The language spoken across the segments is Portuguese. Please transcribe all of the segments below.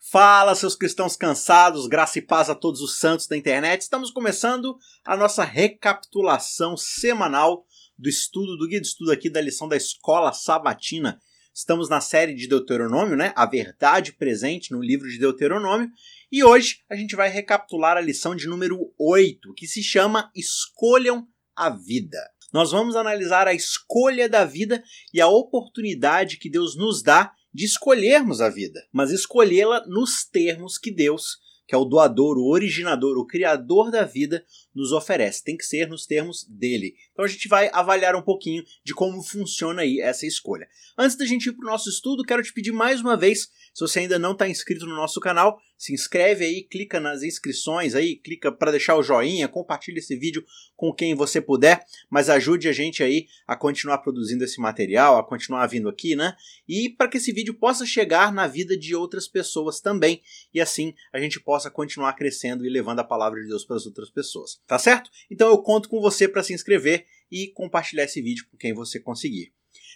Fala, seus cristãos cansados, graça e paz a todos os santos da internet. Estamos começando a nossa recapitulação semanal do estudo, do guia de estudo aqui da lição da Escola Sabatina. Estamos na série de Deuteronômio, né? A verdade presente no livro de Deuteronômio. E hoje a gente vai recapitular a lição de número 8, que se chama Escolham a Vida. Nós vamos analisar a escolha da vida e a oportunidade que Deus nos dá de escolhermos a vida, mas escolhê-la nos termos que Deus, que é o doador, o originador, o criador da vida, nos oferece. Tem que ser nos termos dele. Então a gente vai avaliar um pouquinho de como funciona aí essa escolha. Antes da gente ir para o nosso estudo, quero te pedir mais uma vez, se você ainda não está inscrito no nosso canal, se inscreve aí, clica nas inscrições aí, clica para deixar o joinha, compartilha esse vídeo com quem você puder, mas ajude a gente aí a continuar produzindo esse material, a continuar vindo aqui, né? E para que esse vídeo possa chegar na vida de outras pessoas também, e assim a gente possa continuar crescendo e levando a palavra de Deus para as outras pessoas. Tá certo? Então eu conto com você para se inscrever e compartilhar esse vídeo com quem você conseguir.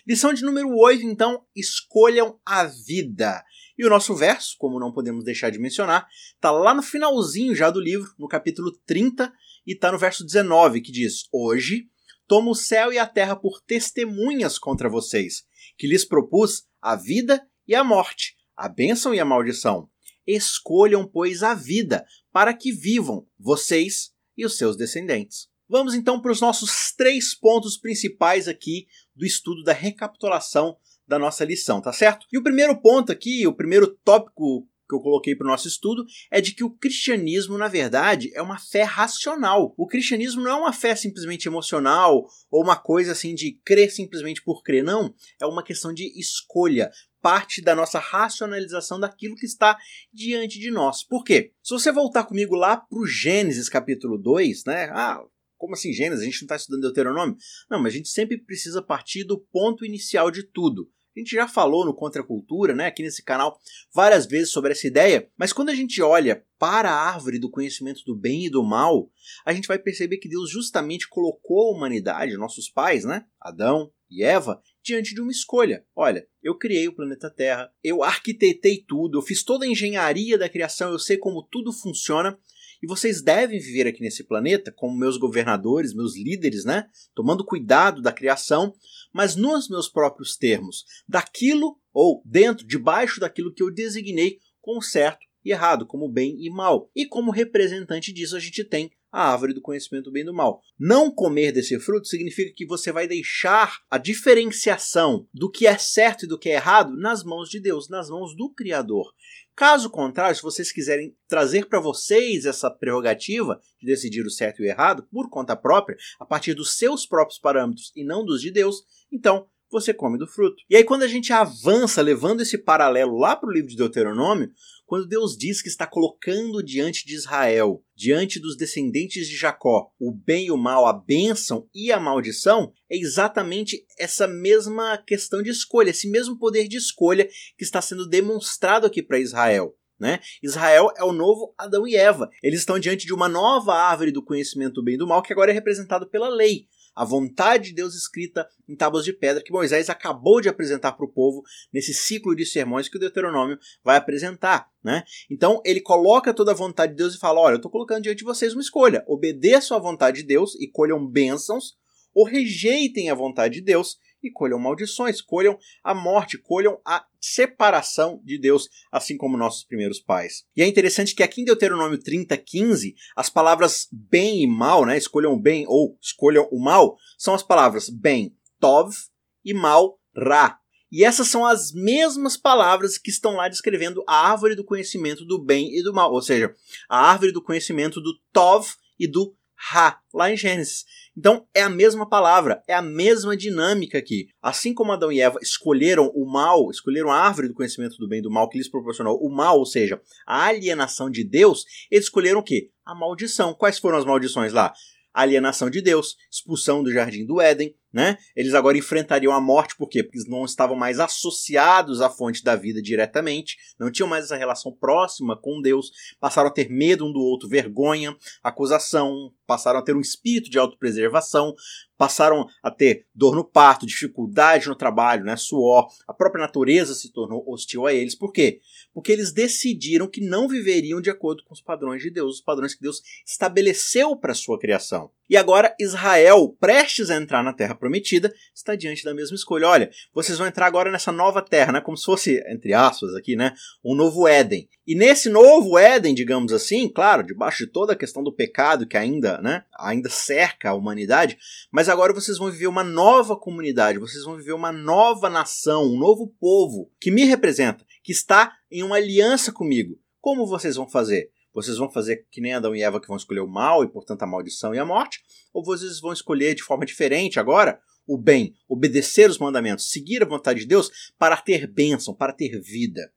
Lição de número 8, então, escolham a vida. E o nosso verso, como não podemos deixar de mencionar, está lá no finalzinho já do livro, no capítulo 30, e está no verso 19, que diz: Hoje tomo o céu e a terra por testemunhas contra vocês, que lhes propus a vida e a morte, a bênção e a maldição. Escolham, pois, a vida, para que vivam, vocês e os seus descendentes. Vamos então para os nossos três pontos principais aqui do estudo da recapitulação da nossa lição, tá certo? E o primeiro ponto aqui, o primeiro tópico que eu coloquei para o nosso estudo é de que o cristianismo, na verdade, é uma fé racional. O cristianismo não é uma fé simplesmente emocional ou uma coisa assim de crer simplesmente por crer, não. É uma questão de escolha parte da nossa racionalização daquilo que está diante de nós. Por quê? Se você voltar comigo lá para o Gênesis capítulo 2, né? Ah, como assim Gênesis? A gente não está estudando Deuteronômio? Não, mas a gente sempre precisa partir do ponto inicial de tudo. A gente já falou no Contra a Cultura, né, aqui nesse canal, várias vezes sobre essa ideia, mas quando a gente olha para a árvore do conhecimento do bem e do mal, a gente vai perceber que Deus justamente colocou a humanidade, nossos pais, né, Adão e Eva, diante de uma escolha. Olha, eu criei o planeta Terra, eu arquitetei tudo, eu fiz toda a engenharia da criação, eu sei como tudo funciona, e vocês devem viver aqui nesse planeta como meus governadores, meus líderes, né? Tomando cuidado da criação, mas nos meus próprios termos, daquilo ou dentro, debaixo daquilo que eu designei como certo e errado, como bem e mal. E como representante disso, a gente tem a árvore do conhecimento do bem e do mal. Não comer desse fruto significa que você vai deixar a diferenciação do que é certo e do que é errado nas mãos de Deus, nas mãos do Criador. Caso contrário, se vocês quiserem trazer para vocês essa prerrogativa de decidir o certo e o errado por conta própria, a partir dos seus próprios parâmetros e não dos de Deus, então você come do fruto. E aí, quando a gente avança, levando esse paralelo lá para o livro de Deuteronômio, quando Deus diz que está colocando diante de Israel, diante dos descendentes de Jacó, o bem e o mal, a bênção e a maldição, é exatamente essa mesma questão de escolha, esse mesmo poder de escolha que está sendo demonstrado aqui para Israel. Né? Israel é o novo Adão e Eva. Eles estão diante de uma nova árvore do conhecimento do bem e do mal que agora é representado pela lei a vontade de Deus escrita em tábuas de pedra que Moisés acabou de apresentar para o povo nesse ciclo de sermões que o Deuteronômio vai apresentar. Né? Então ele coloca toda a vontade de Deus e fala: Olha, eu estou colocando diante de vocês uma escolha. Obedeçam à vontade de Deus e colham bênçãos, ou rejeitem a vontade de Deus e colham maldições, colham a morte, colham a separação de Deus, assim como nossos primeiros pais. E é interessante que aqui em Deuteronômio 30, 15, as palavras bem e mal, né, escolham o bem ou escolham o mal, são as palavras bem, tov, e mal, ra. E essas são as mesmas palavras que estão lá descrevendo a árvore do conhecimento do bem e do mal, ou seja, a árvore do conhecimento do tov e do ra, lá em Gênesis. Então é a mesma palavra, é a mesma dinâmica aqui. Assim como Adão e Eva escolheram o mal, escolheram a árvore do conhecimento do bem e do mal que lhes proporcionou o mal, ou seja, a alienação de Deus, eles escolheram o quê? A maldição. Quais foram as maldições lá? alienação de Deus, expulsão do jardim do Éden, né? Eles agora enfrentariam a morte, por quê? Porque eles não estavam mais associados à fonte da vida diretamente, não tinham mais essa relação próxima com Deus, passaram a ter medo um do outro, vergonha, acusação, passaram a ter um espírito de autopreservação, passaram a ter dor no parto, dificuldade no trabalho, né, suor. A própria natureza se tornou hostil a eles. Por quê? Porque eles decidiram que não viveriam de acordo com os padrões de Deus, os padrões que Deus estabeleceu para a sua criação. E agora Israel, prestes a entrar na terra prometida, está diante da mesma escolha. Olha, vocês vão entrar agora nessa nova terra, né, como se fosse, entre aspas aqui, né, um novo Éden. E nesse novo Éden, digamos assim, claro, debaixo de toda a questão do pecado que ainda, né, ainda cerca a humanidade, mas agora vocês vão viver uma nova comunidade, vocês vão viver uma nova nação, um novo povo que me representa, que está em uma aliança comigo. Como vocês vão fazer? Vocês vão fazer que nem Adão e Eva que vão escolher o mal e, portanto, a maldição e a morte? Ou vocês vão escolher de forma diferente agora o bem, obedecer os mandamentos, seguir a vontade de Deus para ter bênção, para ter vida?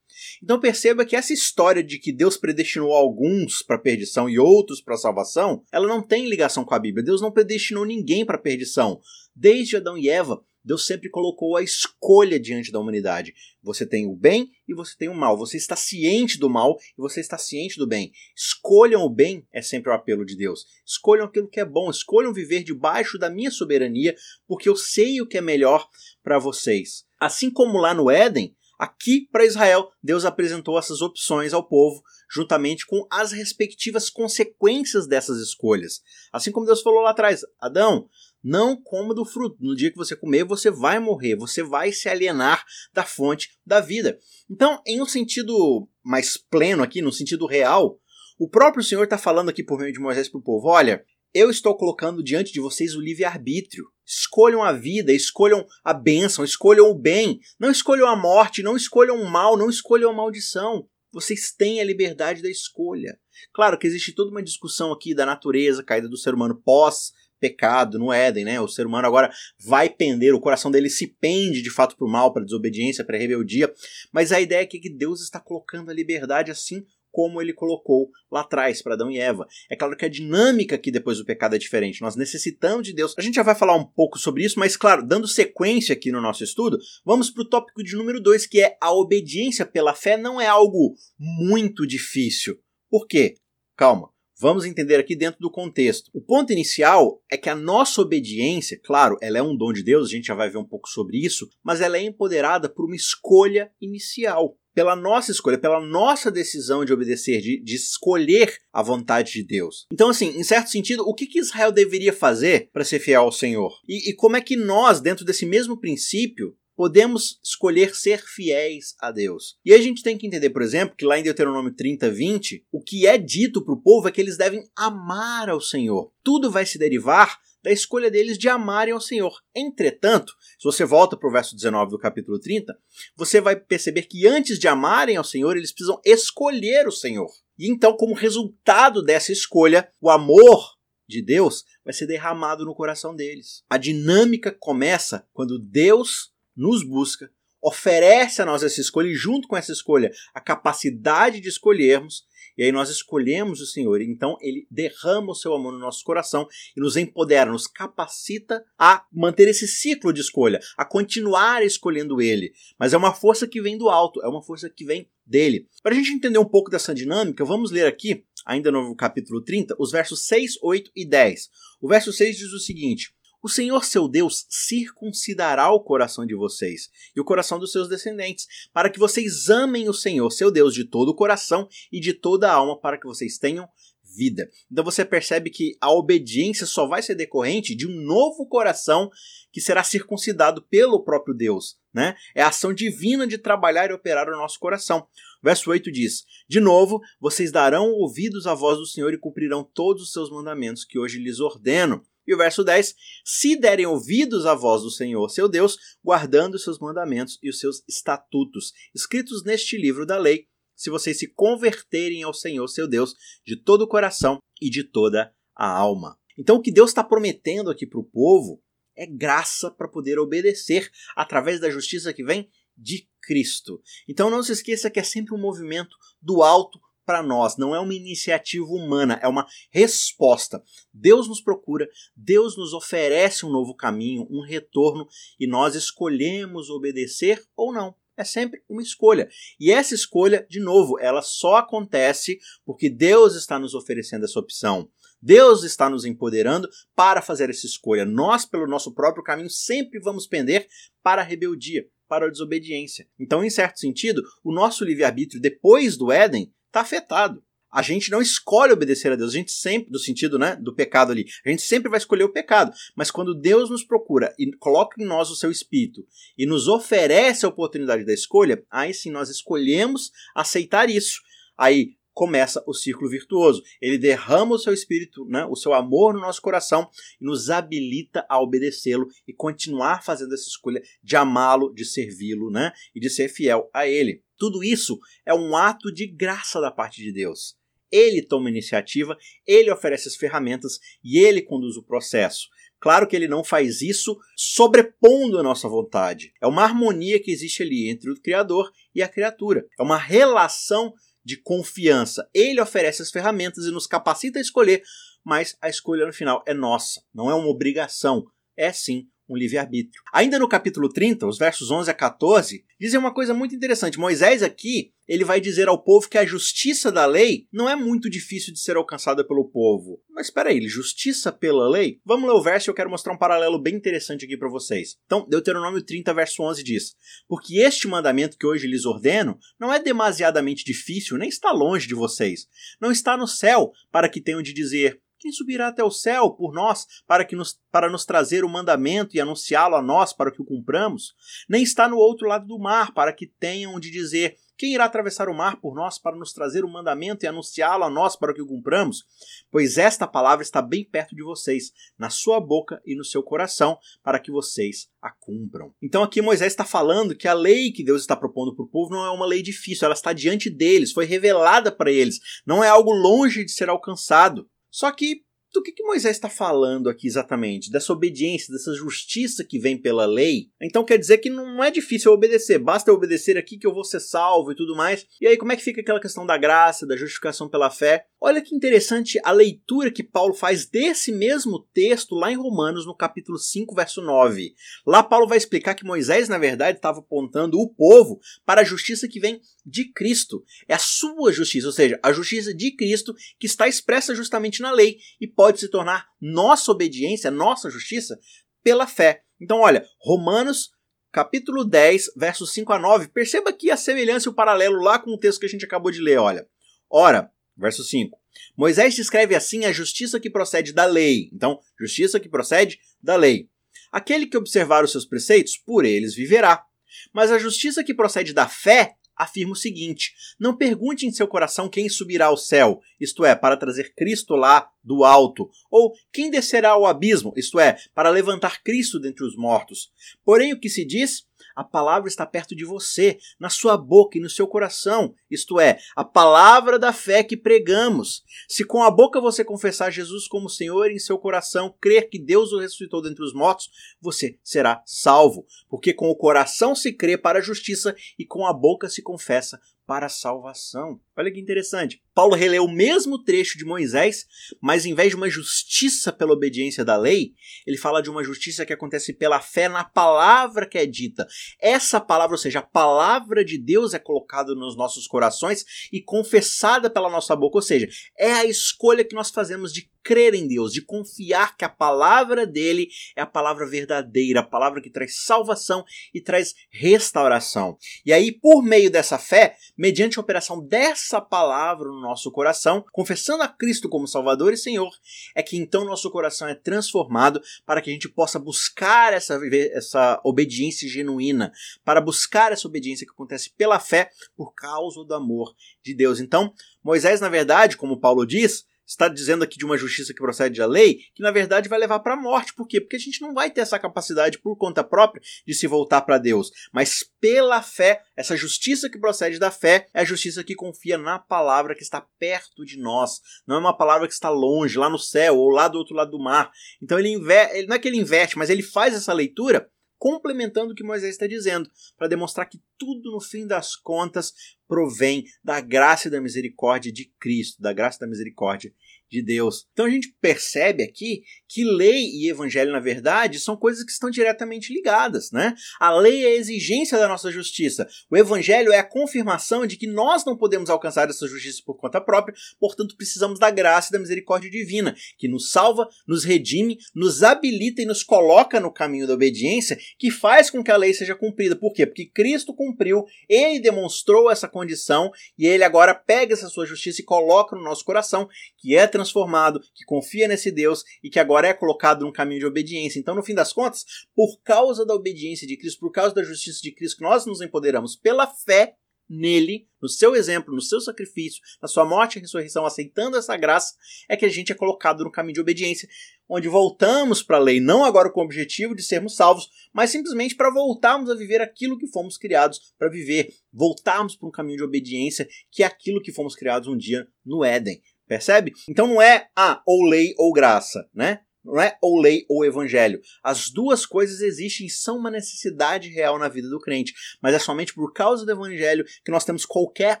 Então perceba que essa história de que Deus predestinou alguns para perdição e outros para salvação, ela não tem ligação com a Bíblia. Deus não predestinou ninguém para perdição. Desde Adão e Eva, Deus sempre colocou a escolha diante da humanidade. Você tem o bem e você tem o mal. Você está ciente do mal e você está ciente do bem. Escolham o bem é sempre o apelo de Deus. Escolham aquilo que é bom. Escolham viver debaixo da minha soberania, porque eu sei o que é melhor para vocês. Assim como lá no Éden, Aqui, para Israel, Deus apresentou essas opções ao povo, juntamente com as respectivas consequências dessas escolhas. Assim como Deus falou lá atrás: Adão, não coma do fruto. No dia que você comer, você vai morrer, você vai se alienar da fonte da vida. Então, em um sentido mais pleno aqui, no sentido real, o próprio Senhor está falando aqui por meio de Moisés para o povo: olha, eu estou colocando diante de vocês o livre-arbítrio. Escolham a vida, escolham a bênção, escolham o bem. Não escolham a morte, não escolham o mal, não escolham a maldição. Vocês têm a liberdade da escolha. Claro que existe toda uma discussão aqui da natureza caída do ser humano pós pecado no Éden, né? O ser humano agora vai pender, o coração dele se pende de fato para o mal, para a desobediência, para a rebeldia. Mas a ideia é que Deus está colocando a liberdade assim como ele colocou lá atrás para Adão e Eva. É claro que a dinâmica aqui depois do pecado é diferente. Nós necessitamos de Deus. A gente já vai falar um pouco sobre isso, mas claro, dando sequência aqui no nosso estudo, vamos para o tópico de número 2, que é a obediência pela fé não é algo muito difícil. Por quê? Calma. Vamos entender aqui dentro do contexto. O ponto inicial é que a nossa obediência, claro, ela é um dom de Deus, a gente já vai ver um pouco sobre isso, mas ela é empoderada por uma escolha inicial pela nossa escolha, pela nossa decisão de obedecer, de, de escolher a vontade de Deus. Então, assim, em certo sentido, o que, que Israel deveria fazer para ser fiel ao Senhor? E, e como é que nós, dentro desse mesmo princípio, podemos escolher ser fiéis a Deus. E a gente tem que entender, por exemplo, que lá em Deuteronômio 30, 20, o que é dito para o povo é que eles devem amar ao Senhor. Tudo vai se derivar da escolha deles de amarem ao Senhor. Entretanto, se você volta para o verso 19 do capítulo 30, você vai perceber que antes de amarem ao Senhor, eles precisam escolher o Senhor. E então, como resultado dessa escolha, o amor de Deus vai ser derramado no coração deles. A dinâmica começa quando Deus nos busca, oferece a nós essa escolha e, junto com essa escolha, a capacidade de escolhermos, e aí nós escolhemos o Senhor. Então ele derrama o seu amor no nosso coração e nos empodera, nos capacita a manter esse ciclo de escolha, a continuar escolhendo Ele. Mas é uma força que vem do alto, é uma força que vem dele. Para a gente entender um pouco dessa dinâmica, vamos ler aqui, ainda no capítulo 30, os versos 6, 8 e 10. O verso 6 diz o seguinte: o Senhor seu Deus circuncidará o coração de vocês e o coração dos seus descendentes, para que vocês amem o Senhor seu Deus de todo o coração e de toda a alma, para que vocês tenham vida. Então você percebe que a obediência só vai ser decorrente de um novo coração que será circuncidado pelo próprio Deus. Né? É a ação divina de trabalhar e operar o nosso coração. Verso 8 diz: De novo, vocês darão ouvidos à voz do Senhor e cumprirão todos os seus mandamentos que hoje lhes ordeno. E o verso 10: Se derem ouvidos à voz do Senhor, seu Deus, guardando os seus mandamentos e os seus estatutos, escritos neste livro da lei, se vocês se converterem ao Senhor, seu Deus, de todo o coração e de toda a alma. Então, o que Deus está prometendo aqui para o povo é graça para poder obedecer através da justiça que vem de Cristo. Então, não se esqueça que é sempre um movimento do alto para nós, não é uma iniciativa humana, é uma resposta. Deus nos procura, Deus nos oferece um novo caminho, um retorno, e nós escolhemos obedecer ou não. É sempre uma escolha. E essa escolha, de novo, ela só acontece porque Deus está nos oferecendo essa opção. Deus está nos empoderando para fazer essa escolha. Nós, pelo nosso próprio caminho, sempre vamos pender para a rebeldia, para a desobediência. Então, em certo sentido, o nosso livre-arbítrio depois do Éden está afetado. A gente não escolhe obedecer a Deus, a gente sempre, do sentido né, do pecado ali, a gente sempre vai escolher o pecado. Mas quando Deus nos procura e coloca em nós o seu espírito e nos oferece a oportunidade da escolha, aí sim nós escolhemos aceitar isso. Aí começa o círculo virtuoso. Ele derrama o seu espírito, né, o seu amor no nosso coração e nos habilita a obedecê-lo e continuar fazendo essa escolha de amá-lo, de servi-lo, né, e de ser fiel a ele. Tudo isso é um ato de graça da parte de Deus. Ele toma iniciativa, ele oferece as ferramentas e ele conduz o processo. Claro que ele não faz isso sobrepondo a nossa vontade. É uma harmonia que existe ali entre o Criador e a criatura. É uma relação de confiança. Ele oferece as ferramentas e nos capacita a escolher, mas a escolha no final é nossa, não é uma obrigação, é sim um livre-arbítrio. Ainda no capítulo 30, os versos 11 a 14, dizem uma coisa muito interessante. Moisés aqui, ele vai dizer ao povo que a justiça da lei não é muito difícil de ser alcançada pelo povo. Mas espera aí, justiça pela lei? Vamos ler o verso e eu quero mostrar um paralelo bem interessante aqui para vocês. Então, Deuteronômio 30, verso 11 diz: Porque este mandamento que hoje lhes ordeno não é demasiadamente difícil, nem está longe de vocês. Não está no céu, para que tenham de dizer: quem subirá até o céu por nós para, que nos, para nos trazer o mandamento e anunciá-lo a nós para que o cumpramos? Nem está no outro lado do mar para que tenham de dizer: Quem irá atravessar o mar por nós para nos trazer o mandamento e anunciá-lo a nós para que o cumpramos? Pois esta palavra está bem perto de vocês, na sua boca e no seu coração, para que vocês a cumpram. Então aqui Moisés está falando que a lei que Deus está propondo para o povo não é uma lei difícil, ela está diante deles, foi revelada para eles, não é algo longe de ser alcançado. Só que do que, que Moisés está falando aqui exatamente? Dessa obediência, dessa justiça que vem pela lei? Então quer dizer que não é difícil obedecer, basta obedecer aqui que eu vou ser salvo e tudo mais. E aí, como é que fica aquela questão da graça, da justificação pela fé? Olha que interessante a leitura que Paulo faz desse mesmo texto lá em Romanos, no capítulo 5, verso 9. Lá Paulo vai explicar que Moisés, na verdade, estava apontando o povo para a justiça que vem de Cristo. É a sua justiça, ou seja, a justiça de Cristo que está expressa justamente na lei e pode se tornar nossa obediência, nossa justiça, pela fé. Então, olha, Romanos capítulo 10, versos 5 a 9. Perceba aqui a semelhança e o paralelo lá com o texto que a gente acabou de ler, olha. Ora, verso 5. Moisés descreve assim a justiça que procede da lei. Então, justiça que procede da lei. Aquele que observar os seus preceitos, por eles viverá. Mas a justiça que procede da fé afirma o seguinte: Não pergunte em seu coração quem subirá ao céu, isto é, para trazer Cristo lá do alto, ou quem descerá ao abismo, isto é, para levantar Cristo dentre os mortos. Porém, o que se diz a palavra está perto de você, na sua boca e no seu coração, isto é, a palavra da fé que pregamos. Se com a boca você confessar Jesus como Senhor e em seu coração crer que Deus o ressuscitou dentre os mortos, você será salvo, porque com o coração se crê para a justiça e com a boca se confessa para a salvação. Olha que interessante. Paulo releu o mesmo trecho de Moisés, mas em vez de uma justiça pela obediência da lei, ele fala de uma justiça que acontece pela fé na palavra que é dita. Essa palavra, ou seja, a palavra de Deus é colocada nos nossos corações e confessada pela nossa boca, ou seja, é a escolha que nós fazemos de crer em Deus, de confiar que a palavra dele é a palavra verdadeira, a palavra que traz salvação e traz restauração. E aí, por meio dessa fé, mediante a operação dessa palavra no nosso coração, confessando a Cristo como Salvador e Senhor, é que então nosso coração é transformado para que a gente possa buscar essa, essa obediência genuína, para buscar essa obediência que acontece pela fé por causa do amor de Deus. Então, Moisés, na verdade, como Paulo diz, está dizendo aqui de uma justiça que procede da lei, que na verdade vai levar para a morte. Por quê? Porque a gente não vai ter essa capacidade por conta própria de se voltar para Deus, mas pela fé, essa justiça que procede da fé é a justiça que confia na palavra que está perto de nós. Não é uma palavra que está longe, lá no céu ou lá do outro lado do mar. Então ele, inverte, não é que ele inverte, mas ele faz essa leitura complementando o que Moisés está dizendo, para demonstrar que tudo no fim das contas provém da graça e da misericórdia de Cristo, da graça e da misericórdia de Deus. Então a gente percebe aqui que lei e evangelho, na verdade, são coisas que estão diretamente ligadas, né? A lei é a exigência da nossa justiça. O evangelho é a confirmação de que nós não podemos alcançar essa justiça por conta própria, portanto precisamos da graça e da misericórdia divina, que nos salva, nos redime, nos habilita e nos coloca no caminho da obediência, que faz com que a lei seja cumprida. Por quê? Porque Cristo cumpriu, ele demonstrou essa condição e ele agora pega essa sua justiça e coloca no nosso coração, que é transformado, que confia nesse Deus e que agora é colocado num caminho de obediência. Então, no fim das contas, por causa da obediência de Cristo, por causa da justiça de Cristo, nós nos empoderamos pela fé nele, no seu exemplo, no seu sacrifício, na sua morte e ressurreição, aceitando essa graça, é que a gente é colocado no caminho de obediência, onde voltamos para a lei, não agora com o objetivo de sermos salvos, mas simplesmente para voltarmos a viver aquilo que fomos criados para viver, voltarmos para um caminho de obediência, que é aquilo que fomos criados um dia no Éden. Percebe? Então não é ah, ou lei ou graça, né? Não é ou lei ou evangelho. As duas coisas existem e são uma necessidade real na vida do crente. Mas é somente por causa do evangelho que nós temos qualquer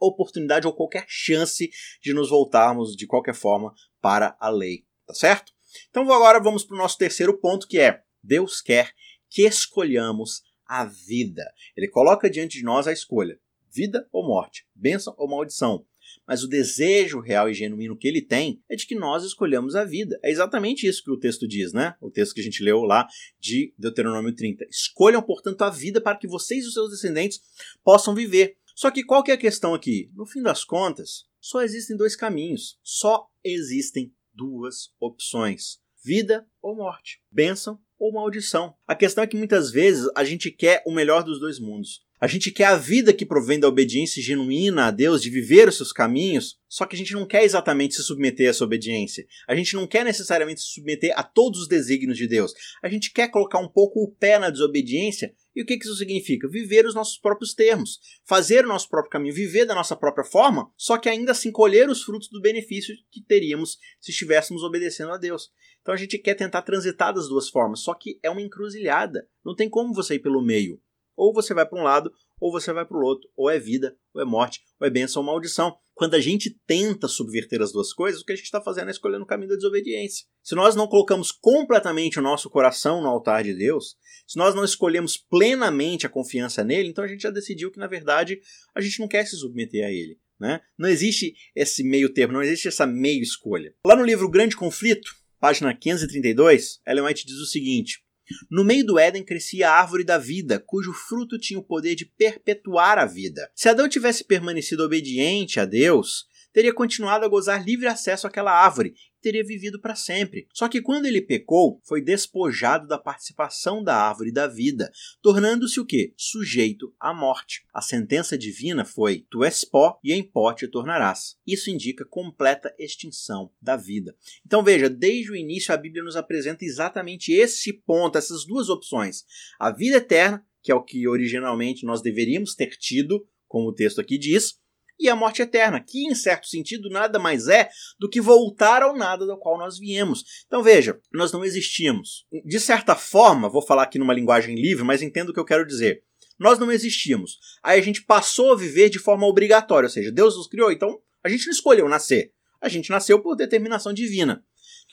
oportunidade ou qualquer chance de nos voltarmos de qualquer forma para a lei. Tá certo? Então agora vamos para o nosso terceiro ponto, que é Deus quer que escolhamos a vida. Ele coloca diante de nós a escolha: vida ou morte, bênção ou maldição mas o desejo real e genuíno que ele tem é de que nós escolhamos a vida. É exatamente isso que o texto diz, né? O texto que a gente leu lá de Deuteronômio 30. Escolham, portanto, a vida para que vocês e os seus descendentes possam viver. Só que qual que é a questão aqui? No fim das contas, só existem dois caminhos. Só existem duas opções: vida ou morte, bênção ou maldição. A questão é que muitas vezes a gente quer o melhor dos dois mundos. A gente quer a vida que provém da obediência genuína a Deus, de viver os seus caminhos, só que a gente não quer exatamente se submeter a essa obediência. A gente não quer necessariamente se submeter a todos os desígnios de Deus. A gente quer colocar um pouco o pé na desobediência. E o que isso significa? Viver os nossos próprios termos, fazer o nosso próprio caminho, viver da nossa própria forma, só que ainda assim colher os frutos do benefício que teríamos se estivéssemos obedecendo a Deus. Então a gente quer tentar transitar das duas formas, só que é uma encruzilhada. Não tem como você ir pelo meio. Ou você vai para um lado, ou você vai para o outro. Ou é vida, ou é morte, ou é bênção ou maldição. Quando a gente tenta subverter as duas coisas, o que a gente está fazendo é escolhendo o caminho da desobediência. Se nós não colocamos completamente o nosso coração no altar de Deus, se nós não escolhemos plenamente a confiança nele, então a gente já decidiu que, na verdade, a gente não quer se submeter a ele. Né? Não existe esse meio termo, não existe essa meio escolha. Lá no livro Grande Conflito, página 532, Ellen White diz o seguinte: no meio do Éden crescia a árvore da vida, cujo fruto tinha o poder de perpetuar a vida. Se Adão tivesse permanecido obediente a Deus, teria continuado a gozar livre acesso àquela árvore teria vivido para sempre. Só que quando ele pecou, foi despojado da participação da árvore da vida, tornando-se o que? Sujeito à morte. A sentença divina foi: tu és pó e em pó te tornarás. Isso indica completa extinção da vida. Então veja, desde o início a Bíblia nos apresenta exatamente esse ponto, essas duas opções: a vida eterna, que é o que originalmente nós deveríamos ter tido, como o texto aqui diz, e a morte eterna, que em certo sentido nada mais é do que voltar ao nada do qual nós viemos. Então veja, nós não existíamos. De certa forma, vou falar aqui numa linguagem livre, mas entendo o que eu quero dizer. Nós não existíamos. Aí a gente passou a viver de forma obrigatória, ou seja, Deus nos criou, então a gente não escolheu nascer. A gente nasceu por determinação divina.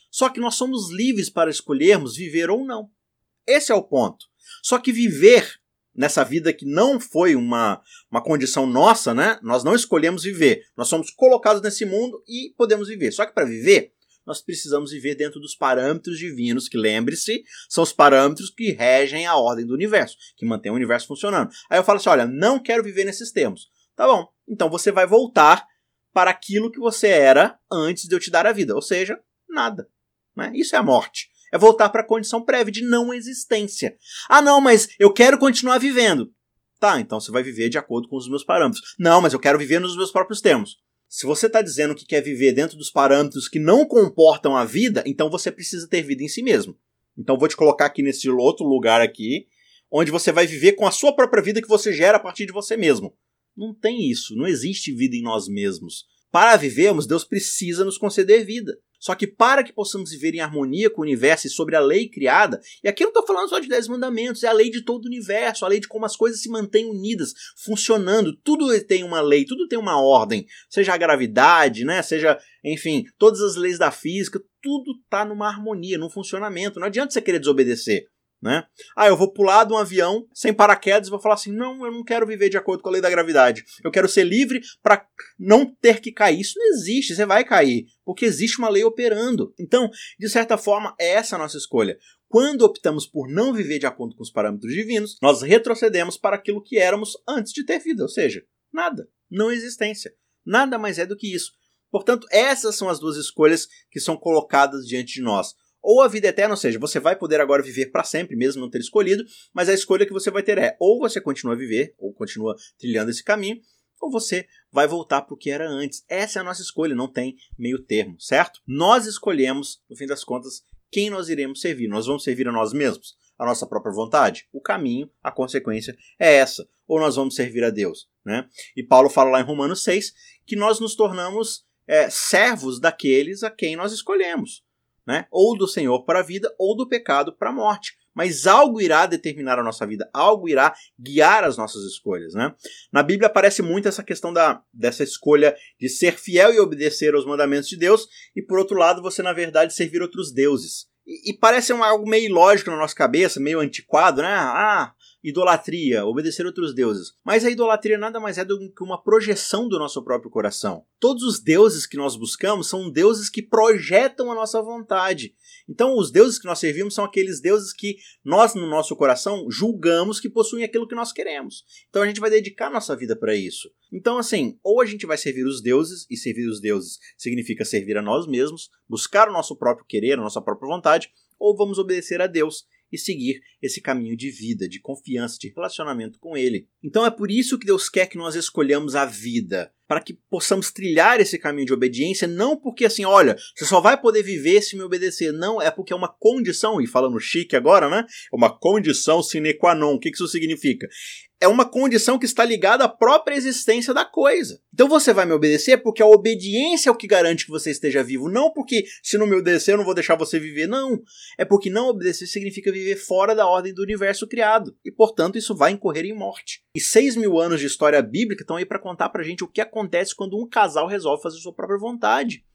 Só que nós somos livres para escolhermos viver ou não. Esse é o ponto. Só que viver nessa vida que não foi uma, uma condição nossa, né? Nós não escolhemos viver. Nós somos colocados nesse mundo e podemos viver. Só que para viver, nós precisamos viver dentro dos parâmetros divinos, que lembre-se, são os parâmetros que regem a ordem do universo, que mantém o universo funcionando. Aí eu falo assim: olha, não quero viver nesses termos. Tá bom, então você vai voltar para aquilo que você era antes de eu te dar a vida, ou seja, nada. Né? Isso é a morte é voltar para a condição prévia de não existência. Ah, não, mas eu quero continuar vivendo. Tá, então você vai viver de acordo com os meus parâmetros. Não, mas eu quero viver nos meus próprios termos. Se você está dizendo que quer viver dentro dos parâmetros que não comportam a vida, então você precisa ter vida em si mesmo. Então vou te colocar aqui nesse outro lugar aqui, onde você vai viver com a sua própria vida que você gera a partir de você mesmo. Não tem isso, não existe vida em nós mesmos. Para vivermos, Deus precisa nos conceder vida. Só que para que possamos viver em harmonia com o universo e sobre a lei criada, e aqui eu não estou falando só de dez mandamentos, é a lei de todo o universo, a lei de como as coisas se mantêm unidas, funcionando. Tudo tem uma lei, tudo tem uma ordem, seja a gravidade, né? Seja, enfim, todas as leis da física, tudo está numa harmonia, num funcionamento. Não adianta você querer desobedecer. Né? Ah, eu vou pular de um avião sem paraquedas e vou falar assim: não, eu não quero viver de acordo com a lei da gravidade. Eu quero ser livre para não ter que cair. Isso não existe, você vai cair, porque existe uma lei operando. Então, de certa forma, é essa a nossa escolha. Quando optamos por não viver de acordo com os parâmetros divinos, nós retrocedemos para aquilo que éramos antes de ter vida, ou seja, nada, não existência. Nada mais é do que isso. Portanto, essas são as duas escolhas que são colocadas diante de nós ou a vida eterna, ou seja, você vai poder agora viver para sempre, mesmo não ter escolhido, mas a escolha que você vai ter é ou você continua a viver, ou continua trilhando esse caminho, ou você vai voltar para o que era antes. Essa é a nossa escolha, não tem meio termo, certo? Nós escolhemos, no fim das contas, quem nós iremos servir. Nós vamos servir a nós mesmos, a nossa própria vontade. O caminho, a consequência é essa. Ou nós vamos servir a Deus, né? E Paulo fala lá em Romanos 6 que nós nos tornamos é, servos daqueles a quem nós escolhemos né? Ou do Senhor para a vida, ou do pecado para a morte. Mas algo irá determinar a nossa vida, algo irá guiar as nossas escolhas, né? Na Bíblia aparece muito essa questão da, dessa escolha de ser fiel e obedecer aos mandamentos de Deus, e por outro lado, você na verdade servir outros deuses. E, e parece um, algo meio ilógico na nossa cabeça, meio antiquado, né? Ah, idolatria, obedecer outros deuses. Mas a idolatria nada mais é do que uma projeção do nosso próprio coração. Todos os deuses que nós buscamos são deuses que projetam a nossa vontade. Então, os deuses que nós servimos são aqueles deuses que nós, no nosso coração, julgamos que possuem aquilo que nós queremos. Então, a gente vai dedicar nossa vida para isso. Então, assim, ou a gente vai servir os deuses, e servir os deuses significa servir a nós mesmos, buscar o nosso próprio querer, a nossa própria vontade, ou vamos obedecer a Deus e seguir esse caminho de vida, de confiança, de relacionamento com Ele. Então é por isso que Deus quer que nós escolhamos a vida, para que possamos trilhar esse caminho de obediência, não porque assim, olha, você só vai poder viver se me obedecer. Não, é porque é uma condição, e falando chique agora, né? É uma condição sine qua non. O que isso significa? é uma condição que está ligada à própria existência da coisa. Então você vai me obedecer porque a obediência é o que garante que você esteja vivo, não porque se não me obedecer eu não vou deixar você viver, não. É porque não obedecer significa viver fora da ordem do universo criado, e portanto isso vai incorrer em morte. E seis mil anos de história bíblica estão aí para contar pra gente o que acontece quando um casal resolve fazer sua própria vontade.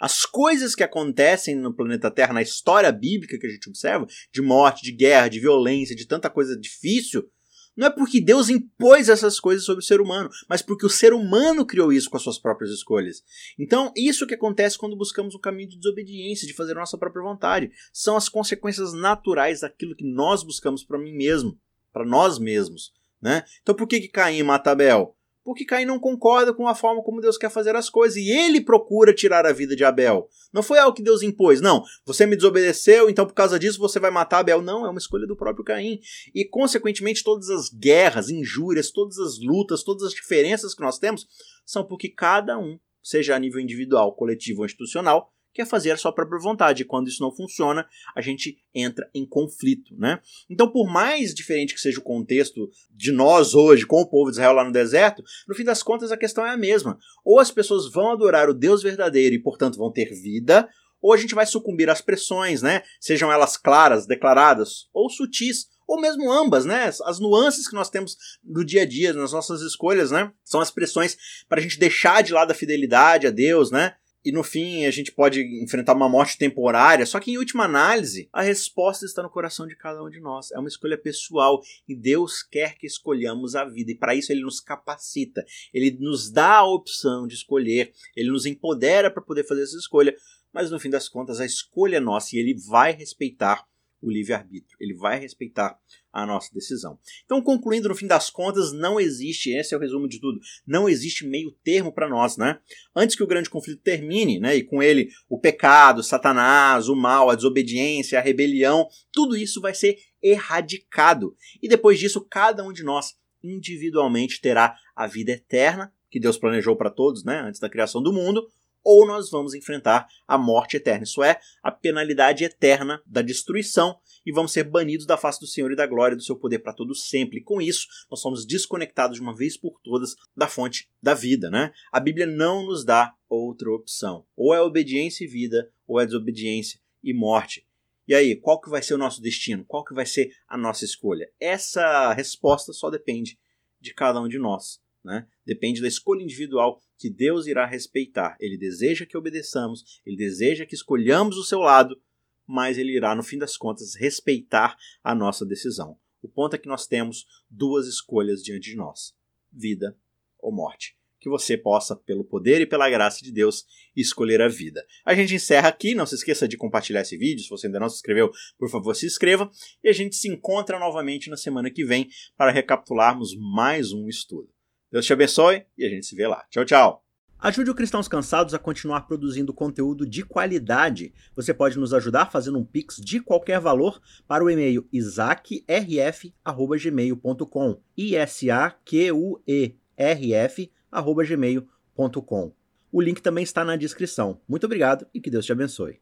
As coisas que acontecem no planeta Terra, na história bíblica que a gente observa, de morte, de guerra, de violência, de tanta coisa difícil, não é porque Deus impôs essas coisas sobre o ser humano, mas porque o ser humano criou isso com as suas próprias escolhas. Então, isso que acontece quando buscamos um caminho de desobediência, de fazer nossa própria vontade. São as consequências naturais daquilo que nós buscamos para mim mesmo, para nós mesmos. Né? Então, por que, que Caim mata Abel? Porque Caim não concorda com a forma como Deus quer fazer as coisas e ele procura tirar a vida de Abel. Não foi algo que Deus impôs, não. Você me desobedeceu, então por causa disso você vai matar Abel. Não, é uma escolha do próprio Caim. E consequentemente todas as guerras, injúrias, todas as lutas, todas as diferenças que nós temos são porque cada um, seja a nível individual, coletivo ou institucional, quer fazer a sua própria vontade. E quando isso não funciona, a gente entra em conflito, né? Então, por mais diferente que seja o contexto de nós hoje com o povo de Israel lá no deserto, no fim das contas a questão é a mesma. Ou as pessoas vão adorar o Deus verdadeiro e, portanto, vão ter vida, ou a gente vai sucumbir às pressões, né? Sejam elas claras, declaradas, ou sutis, ou mesmo ambas, né? As nuances que nós temos no dia a dia, nas nossas escolhas, né? São as pressões para a gente deixar de lado a fidelidade a Deus, né? E no fim a gente pode enfrentar uma morte temporária, só que em última análise, a resposta está no coração de cada um de nós. É uma escolha pessoal e Deus quer que escolhamos a vida. E para isso ele nos capacita, ele nos dá a opção de escolher, ele nos empodera para poder fazer essa escolha, mas no fim das contas a escolha é nossa e ele vai respeitar o livre-arbítrio. Ele vai respeitar a nossa decisão. Então, concluindo, no fim das contas, não existe, esse é o resumo de tudo, não existe meio termo para nós, né? Antes que o grande conflito termine, né, e com ele o pecado, Satanás, o mal, a desobediência, a rebelião, tudo isso vai ser erradicado. E depois disso, cada um de nós individualmente terá a vida eterna que Deus planejou para todos, né, antes da criação do mundo, ou nós vamos enfrentar a morte eterna, isso é, a penalidade eterna da destruição, e vamos ser banidos da face do Senhor e da glória do seu poder para todo sempre. E com isso, nós somos desconectados de uma vez por todas da fonte da vida, né? A Bíblia não nos dá outra opção. Ou é obediência e vida, ou é desobediência e morte. E aí, qual que vai ser o nosso destino? Qual que vai ser a nossa escolha? Essa resposta só depende de cada um de nós. Né? Depende da escolha individual que Deus irá respeitar. Ele deseja que obedeçamos, ele deseja que escolhamos o seu lado, mas ele irá, no fim das contas, respeitar a nossa decisão. O ponto é que nós temos duas escolhas diante de nós: vida ou morte que você possa, pelo poder e pela graça de Deus, escolher a vida. A gente encerra aqui, não se esqueça de compartilhar esse vídeo, se você ainda não se inscreveu, por favor, se inscreva, e a gente se encontra novamente na semana que vem para recapitularmos mais um estudo. Deus te abençoe e a gente se vê lá. Tchau, tchau! Ajude o Cristãos Cansados a continuar produzindo conteúdo de qualidade. Você pode nos ajudar fazendo um pix de qualquer valor para o e-mail isaacrf@gmail.com. I S A Q U E R F gmail.com. O link também está na descrição. Muito obrigado e que Deus te abençoe.